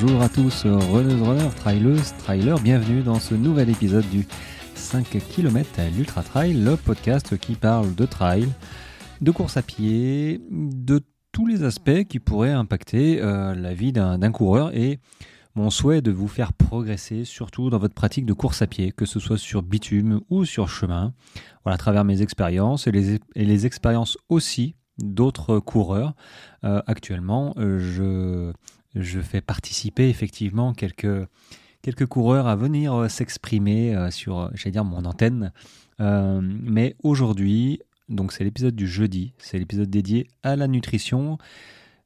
Bonjour à tous, runners, runners, trailers, trailers, bienvenue dans ce nouvel épisode du 5 km à l'Ultra Trail, le podcast qui parle de trail, de course à pied, de tous les aspects qui pourraient impacter euh, la vie d'un coureur et mon souhait est de vous faire progresser, surtout dans votre pratique de course à pied, que ce soit sur bitume ou sur chemin, voilà, à travers mes expériences et les, et les expériences aussi d'autres coureurs. Euh, actuellement, euh, je, je fais participer effectivement quelques, quelques coureurs à venir euh, s'exprimer sur, j'allais dire, mon antenne. mais aujourd'hui, donc c'est l'épisode du jeudi, c'est l'épisode dédié à la nutrition.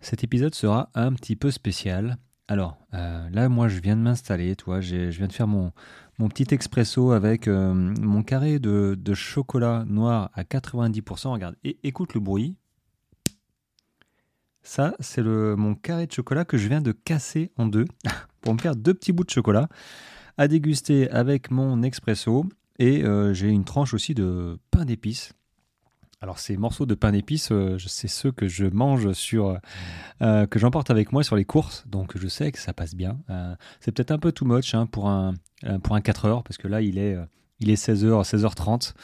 Cet épisode sera un petit peu spécial. Alors là, moi, je viens de m'installer, toi, je viens de faire mon, mon petit expresso avec mon carré de, de, chocolat noir à 90%. Regarde, et, écoute le bruit. Ça, c'est mon carré de chocolat que je viens de casser en deux pour me faire deux petits bouts de chocolat à déguster avec mon expresso. Et euh, j'ai une tranche aussi de pain d'épices. Alors ces morceaux de pain d'épices, euh, c'est ceux que je mange sur, euh, que j'emporte avec moi sur les courses, donc je sais que ça passe bien. c'est peut-être un peu too much hein, pour un pour un 4 heures parce que là il est il est 16h, 16h30.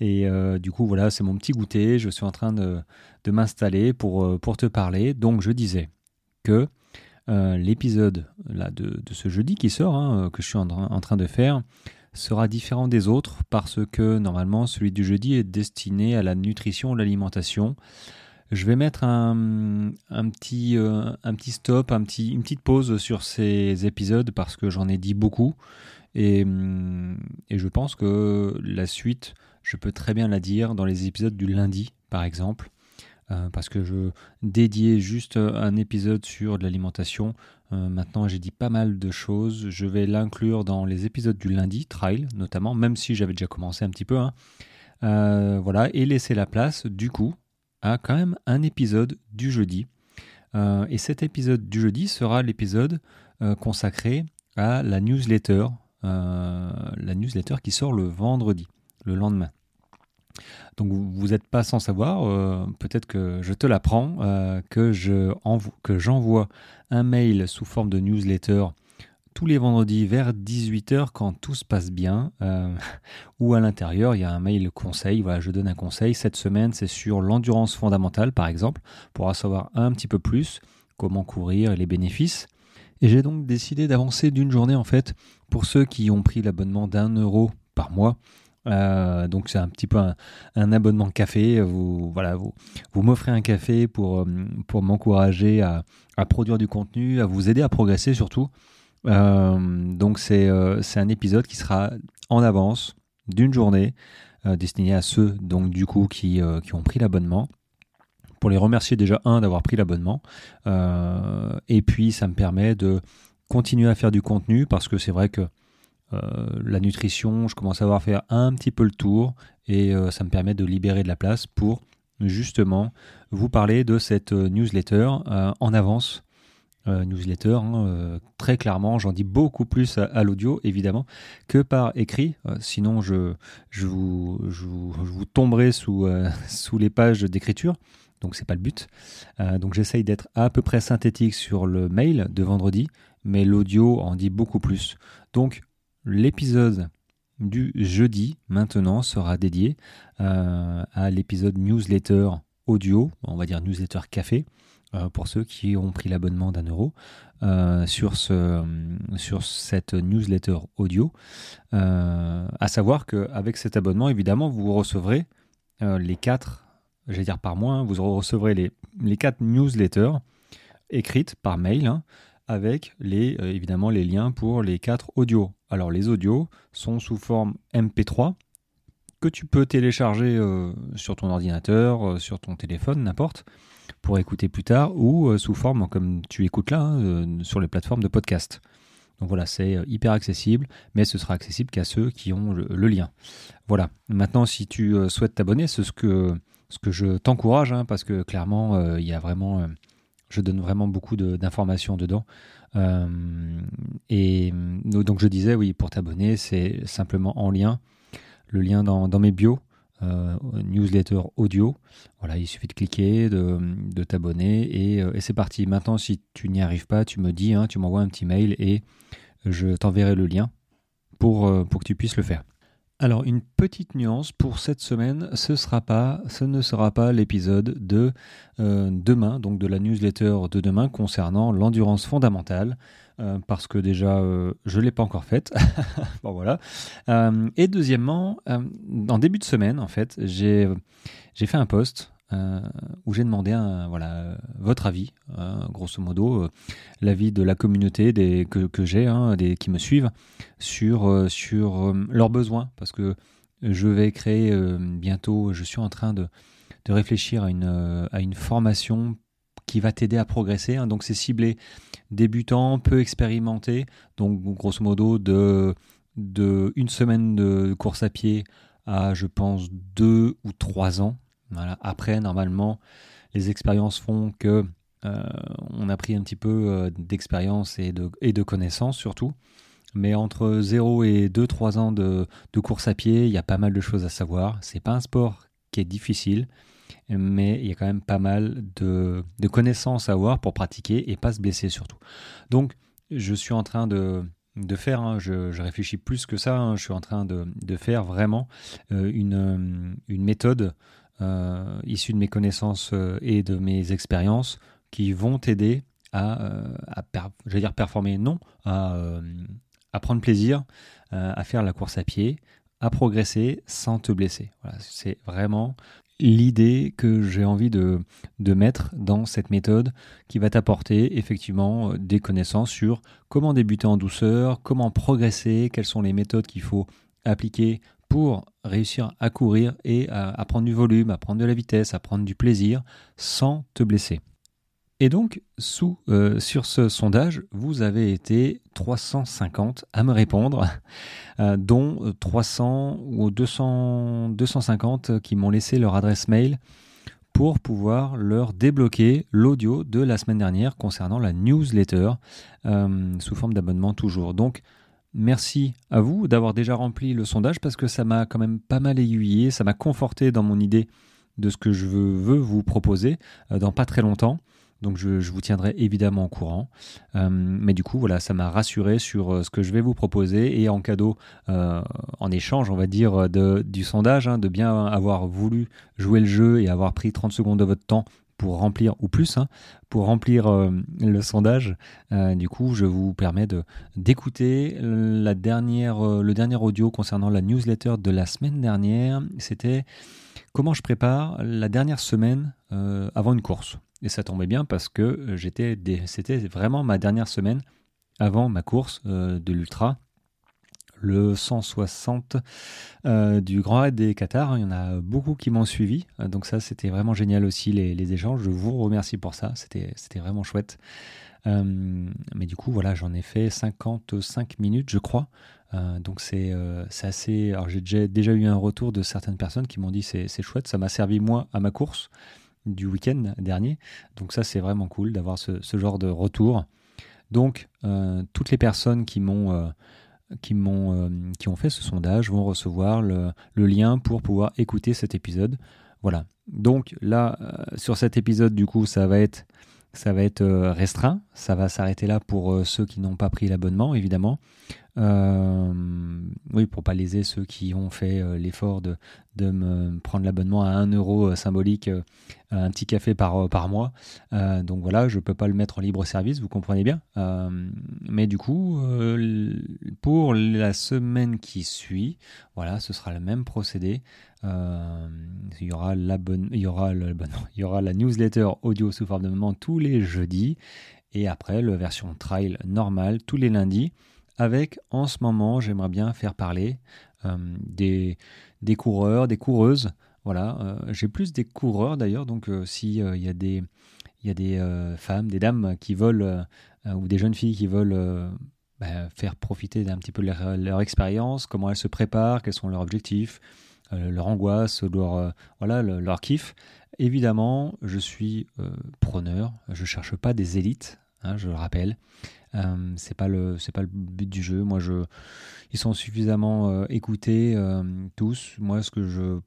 Et euh, du coup, voilà, c'est mon petit goûter. Je suis en train de, m'installer pour, euh, pour te parler. Donc, je disais que euh, l'épisode de, ce jeudi qui sort, hein, que je suis en, train de faire, sera différent des autres parce que normalement, celui du jeudi est destiné à la nutrition, l'alimentation. Je vais mettre un, petit, stop, une petite pause sur ces épisodes parce que j'en ai dit beaucoup. Hum, et, je pense que la suite, je peux très bien la dire dans les épisodes du lundi, par exemple, euh, parce que je dédiais juste un épisode sur l'alimentation. Euh, maintenant, j'ai dit pas mal de choses. Je vais l'inclure dans les épisodes du lundi, trail notamment, même si j'avais déjà commencé un petit peu. Hein. Euh, voilà, et laisser la place, du coup, à quand même un épisode du jeudi. et cet épisode du jeudi sera l'épisode consacré à la newsletter la newsletter qui sort le vendredi, le lendemain. Donc vous n'êtes pas sans savoir, euh, peut-être que je te l'apprends, euh, que j'envoie un mail sous forme de newsletter tous les vendredis vers 18h quand tout se passe bien, ou à l'intérieur il y a un mail conseil, voilà je donne un conseil, cette semaine c'est sur l'endurance fondamentale par exemple, pour en savoir un petit peu plus, comment courir et les bénéfices. Et j'ai donc décidé d'avancer d'une journée en fait pour ceux qui ont pris l'abonnement d'un euro par mois. Euh, donc c'est un petit peu un, abonnement café. Vous voilà, vous, vous m'offrez un café pour, euh, pour m'encourager à, produire du contenu, à vous aider à progresser surtout. Euh, donc c'est un épisode qui sera en avance d'une journée destiné à ceux donc du coup qui, qui ont pris l'abonnement pour les remercier déjà, un, d'avoir pris l'abonnement. Et puis, ça me permet de continuer à faire du contenu parce que c'est vrai que euh, la nutrition, je commence à avoir fait un petit peu le tour et euh, ça me permet de libérer de la place pour justement vous parler de cette newsletter en avance. newsletter, hein, très clairement, j'en dis beaucoup plus à, l'audio évidemment que par écrit, sinon je, je, vous, je, vous, tomberai sous, sous les pages d'écriture donc c'est pas le but. Euh, donc j'essaye d'être à peu près synthétique sur le mail de vendredi, mais l'audio en dit beaucoup plus. Donc l'épisode du jeudi maintenant sera dédié euh, à l'épisode newsletter audio, on va dire newsletter café, euh, pour ceux qui ont pris l'abonnement d'un euro sur, ce, sur cette newsletter audio. à savoir qu'avec cet abonnement, évidemment, vous recevrez les quatre j'allais dire par mois, hein, vous recevrez les, les quatre newsletters écrites par mail hein, avec les, euh, évidemment les liens pour les quatre audios. Alors les audios sont sous forme MP3 que tu peux télécharger euh, sur ton ordinateur, euh, sur ton téléphone, n'importe, pour écouter plus tard, ou sous forme, comme tu écoutes là, hein, sur les plateformes de podcast. Donc voilà, c'est hyper accessible, mais ce sera accessible qu'à ceux qui ont le, le, lien. Voilà. Maintenant, si tu souhaites t'abonner, c'est ce que ce que je t'encourage, hein, parce que clairement, euh, il y a vraiment, euh, je donne vraiment beaucoup d'informations dedans. Euh, et donc je disais, oui, pour t'abonner, c'est simplement en lien, le lien dans, mes bios newsletter audio. Voilà, il suffit de cliquer, de, t'abonner et, c'est parti. Maintenant, si tu n'y arrives pas, tu me dis, hein, tu m'envoies un petit mail et je t'enverrai le lien pour, pour que tu puisses le faire. Alors une petite nuance pour cette semaine, ce, ne sera pas l'épisode de euh, demain, donc de la newsletter de demain concernant l'endurance fondamentale, euh, parce que déjà euh, je ne l'ai pas encore faite. bon voilà. et deuxièmement, en début de semaine, en fait, j'ai fait un post euh, où j'ai demandé voilà, votre avis, euh, grosso modo, euh, l'avis de la communauté que j'ai, hein, des, qui me suivent, sur, sur leurs besoins, parce que je vais créer bientôt, je suis en train de, de réfléchir à une, à une formation qui va t'aider à progresser. Hein. donc c'est ciblé débutant, peu expérimenté, donc grosso modo de, de une semaine de course à pied à je pense deux ou trois ans après, normalement, les expériences font que euh, on a pris un petit peu euh, d'expérience et de, connaissances surtout. Mais entre 0 et 2-3 ans de, course à pied, il y a pas mal de choses à savoir. C'est pas un sport qui est difficile, mais il y a quand même pas mal de, connaissances à avoir pour pratiquer et pas se blesser surtout. Donc, je suis en train de, faire, hein, je, réfléchis plus que ça, hein, je suis en train de, faire vraiment euh, une, méthode issus de mes connaissances euh, et de mes expériences qui vont t'aider à, euh, dire performer, non, à, prendre plaisir, à faire la course à pied, à progresser sans te blesser. c'est vraiment l'idée que j'ai envie de, mettre dans cette méthode qui va t'apporter effectivement des connaissances sur comment débuter en douceur, comment progresser, quelles sont les méthodes qu'il faut appliquer pour réussir à courir et à, prendre du volume, à prendre de la vitesse, à prendre du plaisir sans te blesser. Et donc, euh, sur ce sondage, vous avez été 350 à me répondre, euh, dont 300 ou 200, 250 qui m'ont laissé leur adresse mail pour pouvoir leur débloquer l'audio de la semaine dernière concernant la newsletter, euh, sous forme d'abonnement toujours. Donc, Merci à vous d'avoir déjà rempli le sondage parce que ça m'a quand même pas mal aiguillé, ça m'a conforté dans mon idée de ce que je veux, vous proposer euh, dans pas très longtemps. Donc je, vous tiendrai évidemment au courant. Euh, mais du coup, voilà, ça m'a rassuré sur euh, ce que je vais vous proposer et en cadeau, en échange, on va dire, du sondage, hein, de bien avoir voulu jouer le jeu et avoir pris 30 secondes de votre temps pour remplir, ou plus, hein, pour remplir euh, le sondage. Euh, du coup, je vous permets d'écouter la euh, le dernier audio concernant la newsletter de la semaine dernière. C'était comment je prépare la dernière semaine avant une course? Et ça tombait bien parce que c'était vraiment ma dernière semaine avant ma course de l'ultra le 160 euh, du Grand Raid des Qatar. Il y en a beaucoup qui m'ont suivi. Euh, donc ça, c'était vraiment génial aussi, les, échanges. Je vous remercie pour ça. C'était vraiment chouette. Euh, mais du coup, voilà, j'en ai fait 55 minutes, je crois. donc c'est assez... Alors j'ai déjà, eu un retour de certaines personnes qui m'ont dit c'est chouette, ça m'a servi moi à ma course du week-end dernier. Donc ça, c'est vraiment cool d'avoir ce, genre de retour. Donc, toutes les personnes qui m'ont qui, m'ont, euh, qui ont fait ce sondage vont recevoir le, lien pour pouvoir écouter cet épisode. Voilà. Donc là, euh, sur cet épisode, du coup, ça va être, ça va être euh, restreint. Ça va s'arrêter là pour ceux qui n'ont pas pris l'abonnement, évidemment. Oui, pour pas léser ceux qui ont fait l'effort de, de me prendre l'abonnement à 1 euro symbolique un petit café par, euh, par mois. Euh, donc voilà, je ne peux pas le mettre en libre service, vous comprenez bien. Euh, mais du coup, pour la semaine qui suit, voilà, ce sera le même procédé. il, y aura la il, y aura il y aura la newsletter audio sous forme de tous les jeudis. Et après, la version trial normale tous les lundis. Avec, en ce moment, j'aimerais bien faire parler des, des coureurs, des coureuses voilà, euh, j'ai plus des coureurs d'ailleurs, donc euh, s'il euh, y a des, y a des femmes, des dames qui veulent, ou des jeunes filles qui veulent bah, faire profiter d'un petit peu leur, expérience, comment elles se préparent, quels sont leurs objectifs, leur angoisse, leur, voilà, leur kiff. Évidemment, je suis preneur, je cherche pas des élites, hein, je le rappelle. Euh, c'est pas le c'est pas le but du jeu. Moi, je ils sont suffisamment écoutés tous. Moi, ce que je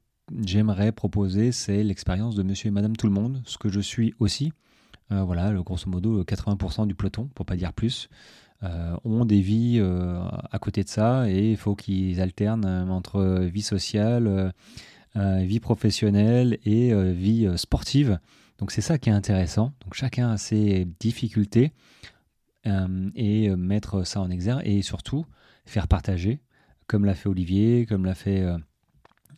j'aimerais proposer, c'est l'expérience de monsieur et madame tout le monde, ce que je suis aussi. Euh, voilà, grosso modo, 80% du peloton, pour pas dire plus, euh, ont des vies à côté de ça et il faut qu'ils alternent entre vie sociale, vie professionnelle et vie sportive. Donc c'est ça qui est intéressant. Donc chacun a ses difficultés et mettre ça en exergue et surtout faire partager, comme l'a fait Olivier, comme l'a fait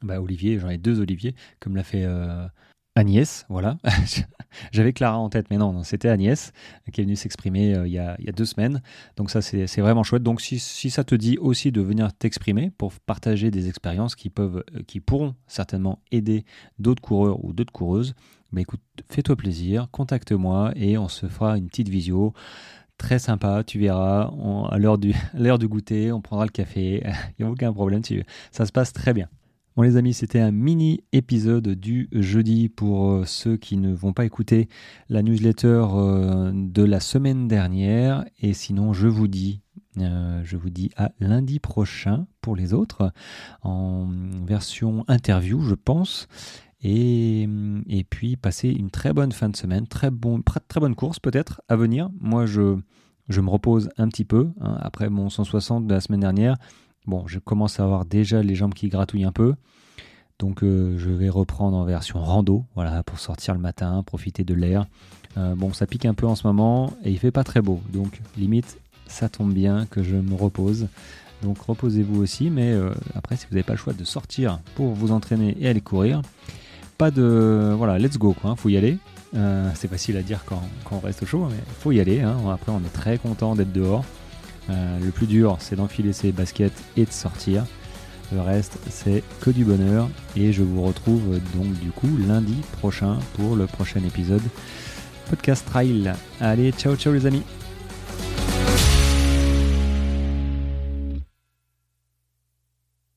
bah, Olivier, j'en ai deux Olivier, comme l'a fait euh, Agnès, voilà. J'avais Clara en tête, mais non, c'était Agnès qui est venue s'exprimer euh, il, y a, deux semaines. Donc ça, c'est vraiment chouette. Donc si, ça te dit aussi de venir t'exprimer pour partager des expériences qui, peuvent, euh, qui pourront certainement aider d'autres coureurs ou d'autres coureuses, bah, écoute, fais-toi plaisir, contacte-moi et on se fera une petite visio très sympa, tu verras, à l'heure du, du goûter, on prendra le café, il n'y a aucun problème, ça se passe très bien. Bon les amis, c'était un mini épisode du jeudi pour euh, ceux qui ne vont pas écouter la newsletter euh, de la semaine dernière. Et sinon, je vous dis, euh, je vous dis à lundi prochain pour les autres, en version interview, je pense. Et, puis passer une très bonne fin de semaine, très, bon, très bonne course peut-être à venir. Moi, je, je me repose un petit peu hein, après mon 160 de la semaine dernière. Bon, je commence à avoir déjà les jambes qui gratouillent un peu. Donc euh, je vais reprendre en version rando, voilà, pour sortir le matin, profiter de l'air. Euh, bon, ça pique un peu en ce moment et il fait pas très beau. Donc limite, ça tombe bien que je me repose. Donc reposez-vous aussi, mais euh, après, si vous n'avez pas le choix de sortir pour vous entraîner et aller courir, pas de... Voilà, let's go, quoi, faut y aller. c'est facile à dire quand, on reste au chaud, mais faut y aller. Hein. Après, on est très content d'être dehors. Euh, le plus dur, c'est d'enfiler ses baskets et de sortir. Le reste, c'est que du bonheur. Et je vous retrouve donc du coup lundi prochain pour le prochain épisode podcast Trail. Allez, ciao ciao les amis